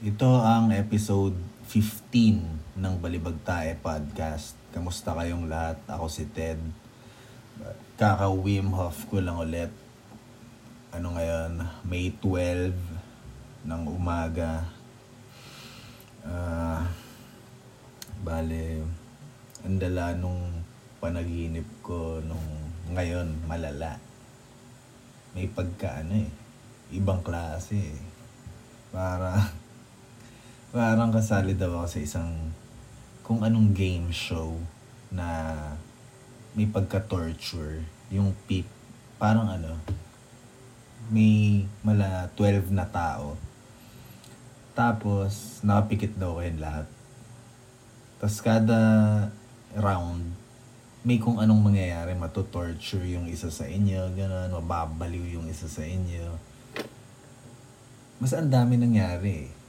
Ito ang episode 15 ng Balibag Tae Podcast. Kamusta kayong lahat? Ako si Ted. Kaka-Wim Hof ko lang ulit. Ano ngayon? May 12 ng umaga. Ah, bale, ang dala nung panaginip ko nung ngayon malala. May pagka ano eh. Ibang klase eh. Para parang kasali daw ako sa isang kung anong game show na may pagka-torture. Yung peep, parang ano, may mala 12 na tao. Tapos, nakapikit daw kayo lahat. Tapos kada round, may kung anong mangyayari, matutorture yung isa sa inyo, gano'n, mababaliw yung isa sa inyo. Mas ang dami nangyari eh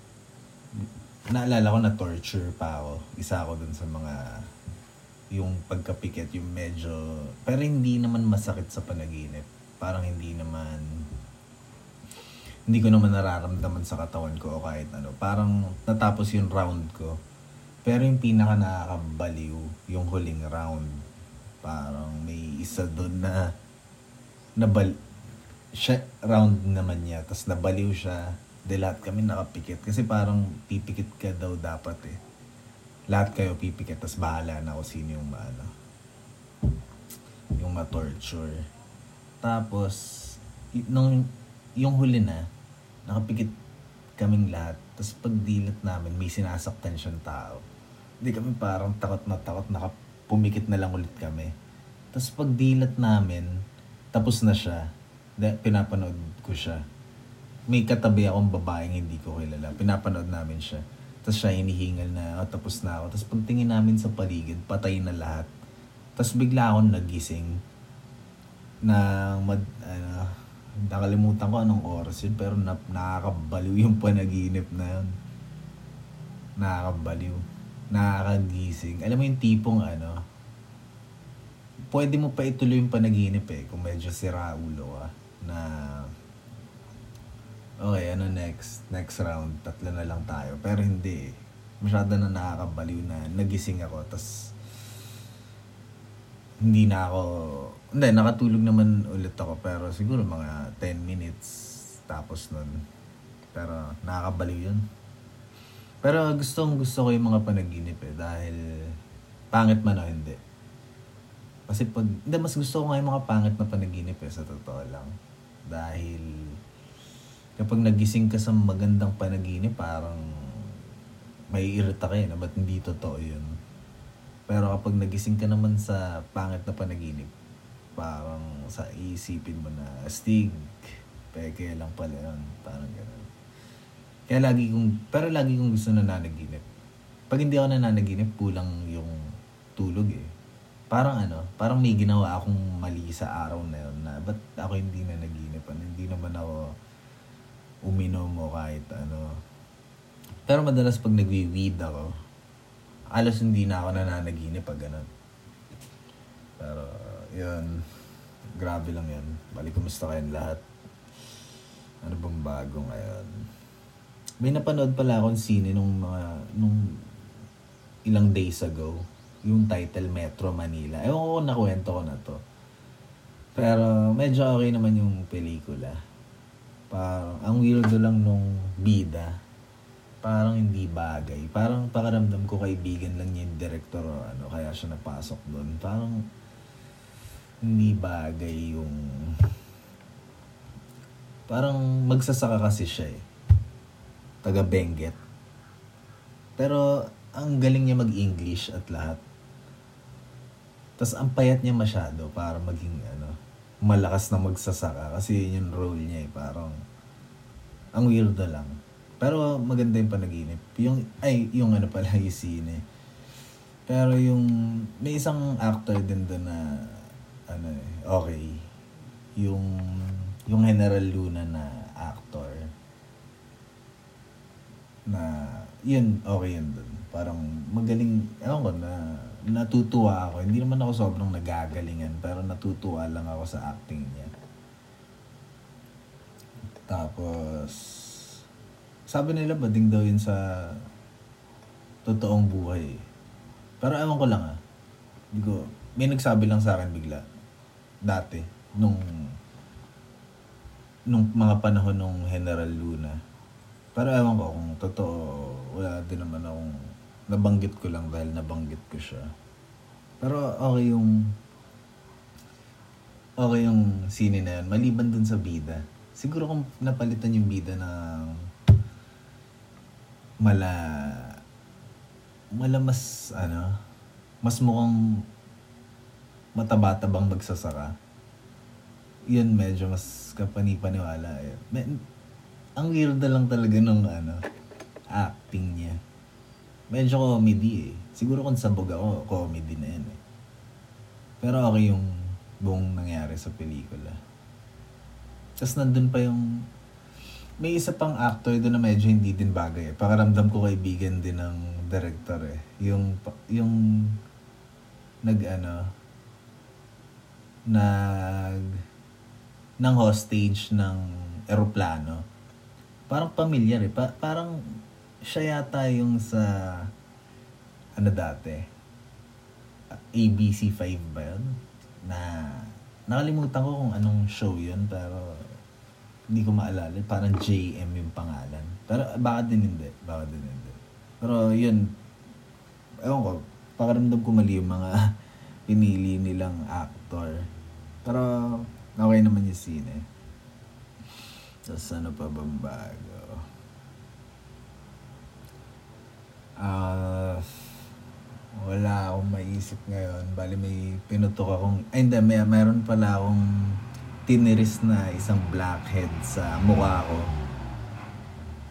naalala ko na torture pa ako. Isa ako dun sa mga yung pagkapikit, yung medyo, pero hindi naman masakit sa panaginip. Parang hindi naman, hindi ko naman nararamdaman sa katawan ko o kahit ano. Parang natapos yung round ko. Pero yung pinaka nakakabaliw, yung huling round. Parang may isa doon na nabal siya round naman niya tapos nabaliw siya de lahat kami nakapikit. Kasi parang pipikit ka daw dapat eh. Lahat kayo pipikit, tapos bahala na kung sino yung maano. Yung ma-torture. Tapos, nung, yung huli na, nakapikit kaming lahat. Tapos pag dilat namin, may sinasaktan siyang tao. Hindi kami parang takot na takot, nakapumikit na lang ulit kami. Tapos pag dilat namin, tapos na siya, de, pinapanood ko siya may katabi akong babaeng hindi ko kilala. Pinapanood namin siya. Tapos siya hinihingal na, oh, tapos na ako. Tapos pagtingin namin sa paligid, patay na lahat. Tapos bigla akong nagising na mad, ano, nakalimutan ko anong oras yun, pero na, nakakabaliw yung panaginip na yun. Nakakabaliw. Nakakagising. Alam mo yung tipong ano, pwede mo pa ituloy yung panaginip eh, kung medyo sira ulo ka. Na okay, ano next? Next round, tatlo na lang tayo. Pero hindi. Masyado na nakakabaliw na nagising ako. tas hindi na ako, hindi, nakatulog naman ulit ako. Pero siguro mga 10 minutes tapos nun. Pero nakakabaliw yun. Pero gustong gusto ko yung mga panaginip eh. Dahil pangit man o hindi. Kasi pag, hindi, mas gusto ko nga yung mga pangit na panaginip eh, sa totoo lang. Dahil, kapag nagising ka sa magandang panaginip, parang may irita ka na ba't hindi totoo yun. Pero kapag nagising ka naman sa pangit na panaginip, parang sa isipin mo na, astig, peke lang pala yun. Parang gano'n. Kaya lagi kong, pero lagi kong gusto na nanaginip. Pag hindi ako nananaginip, kulang yung tulog eh. Parang ano, parang may ginawa akong mali sa araw na yun na ba't ako hindi na naginip? Ano, hindi naman ako uminom o kahit ano. Pero madalas pag nagwi-weed ako, alas hindi na ako nananaginip pag ganun. Pero, yun. Grabe lang yun. Balik, kumusta kayong lahat? Ano bang bago ngayon? May napanood pala akong sine nung mga, nung ilang days ago. Yung title Metro Manila. Ewan ko kung nakwento ko na to. Pero medyo okay naman yung pelikula Parang, ang weirdo lang nung bida. Parang hindi bagay. Parang pakaramdam ko kaibigan lang niya yung director o ano, kaya siya napasok doon. Parang hindi bagay yung... Parang magsasaka kasi siya eh. Taga Benguet. Pero ang galing niya mag-English at lahat. Tapos ang payat niya masyado para maging ano, malakas na magsasaka kasi yun yung role niya eh. Parang, ang weirdo lang. Pero maganda yung panaginip. Yung, ay, yung ano pala, yung scene Pero yung, may isang actor din doon na, ano eh, okay. Yung, yung General Luna na actor. Na, yun, okay yun doon. Parang magaling, ewan ko na, natutuwa ako. Hindi naman ako sobrang nagagalingan, pero natutuwa lang ako sa acting niya. Tapos, sabi nila bading daw yun sa totoong buhay. Pero ewan ko lang ah. Hindi ko, may nagsabi lang sa akin bigla. Dati, nung nung mga panahon nung General Luna. Pero ewan ko kung totoo, wala din naman akong nabanggit ko lang dahil nabanggit ko siya. Pero okay yung okay yung scene na yan. Maliban dun sa bida. Siguro kung napalitan yung bida ng mala mala mas ano mas mukhang mataba-tabang magsasaka yun medyo mas kapani-paniwala eh. Ang weird na lang talaga nung ano acting niya medyo comedy eh siguro kung sabog ako comedy na yan eh pero okay yung buong nangyari sa pelikula tapos nandun pa yung may isa pang actor doon na medyo hindi din bagay. Eh. Pakaramdam ko kaibigan din ng director eh. Yung, yung nag ano, nag, ng hostage ng eroplano. Parang familiar eh. Pa, parang siya yata yung sa, ano dati, ABC5 ba yun? Na, nakalimutan ko kung anong show yun, pero hindi ko maalala. Parang JM yung pangalan. Pero baka din hindi. Baka din hindi. Pero yun, ewan ko, pakaramdam ko mali yung mga pinili nilang actor. Pero okay naman yung scene eh. Tapos ano pa bang bago? Ah... Uh, wala akong maisip ngayon. Bali may pinutok akong... Ay hindi, may, mayroon pala akong tiniris na isang blackhead sa mukha ko.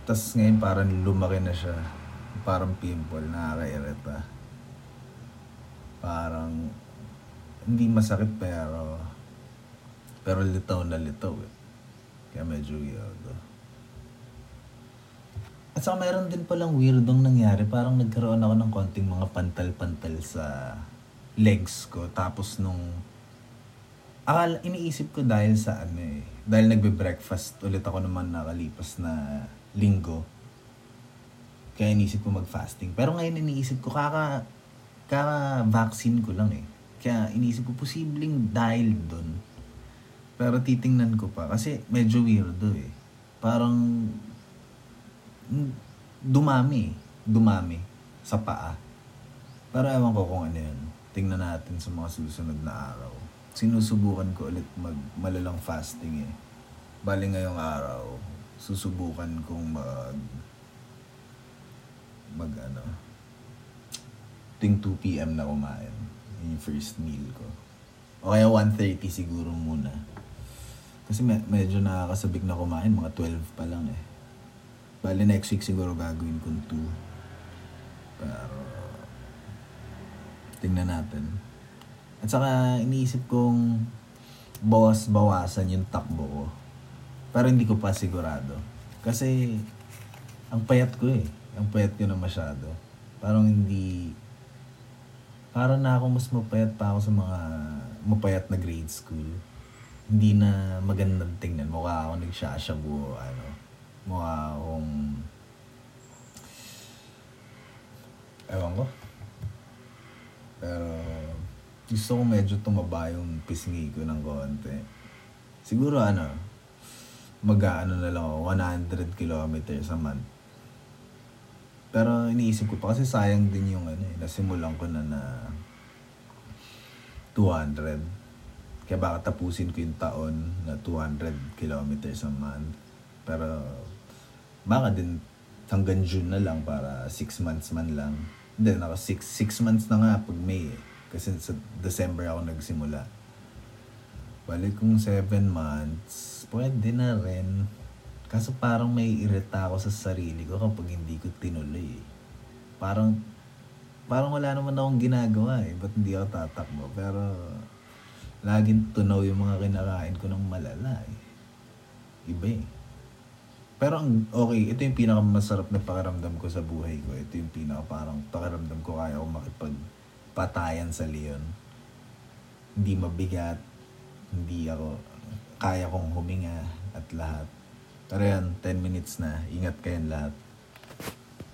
Tapos ngayon parang lumaki na siya. Parang pimple, nakakairita. Parang hindi masakit pero pero litaw na litaw eh. Kaya medyo weird. At saka mayroon din palang weirdong nangyari. Parang nagkaroon ako ng konting mga pantal-pantal sa legs ko. Tapos nung akala, iniisip ko dahil sa ano eh, dahil nagbe-breakfast ulit ako naman nakalipas na linggo. Kaya iniisip ko mag-fasting. Pero ngayon iniisip ko, kaka, kaka-vaccine ko lang eh. Kaya iniisip ko, posibleng dahil doon. Pero titingnan ko pa, kasi medyo weirdo eh. Parang, dumami Dumami sa paa. Pero ewan ko kung ano yun. Tingnan natin sa mga susunod na araw sinusubukan ko ulit mag malalang fasting eh. Bali ngayong araw, susubukan kong mag mag ano ting 2 p.m. na kumain. Yung first meal ko. O kaya 1.30 siguro muna. Kasi me- medyo nakakasabik na kumain, mga 12 pa lang eh. Bali next week siguro gagawin kong 2. Pero tingnan natin. At saka iniisip kong bawas-bawasan yung takbo ko. Pero hindi ko pa sigurado. Kasi ang payat ko eh. Ang payat ko na masyado. Parang hindi... Parang na ako mas mapayat pa ako sa mga mapayat na grade school. Hindi na magandang tingnan. Mukha ako nagsashabu ano. Mukha akong... Ewan ko. Pero gusto ko medyo tumaba yung pisngi ko ng konti. Siguro ano, mag-ano na lang ako, 100 kilometers a month. Pero iniisip ko pa kasi sayang din yung ano eh, nasimulan ko na na 200. Kaya baka tapusin ko yung taon na 200 kilometers a month. Pero baka din hanggang June na lang para 6 months man lang. Hindi, naka 6 months na nga pag May eh. Kasi sa December ako nagsimula. Balik kong 7 months, pwede na rin. Kaso parang may irita ako sa sarili ko kapag hindi ko tinuloy. Parang, parang wala naman akong ginagawa eh. Ba't hindi ako tatakbo? Pero, laging tunaw yung mga kinakain ko ng malala eh. Iba eh. Pero ang okay, ito yung pinakamasarap na pakiramdam ko sa buhay ko. Ito yung pinaka parang pakiramdam ko kaya ako makipag patayan sa leon. Hindi mabigat, hindi ako, kaya kong huminga at lahat. Pero yan, 10 minutes na. Ingat kayong lahat.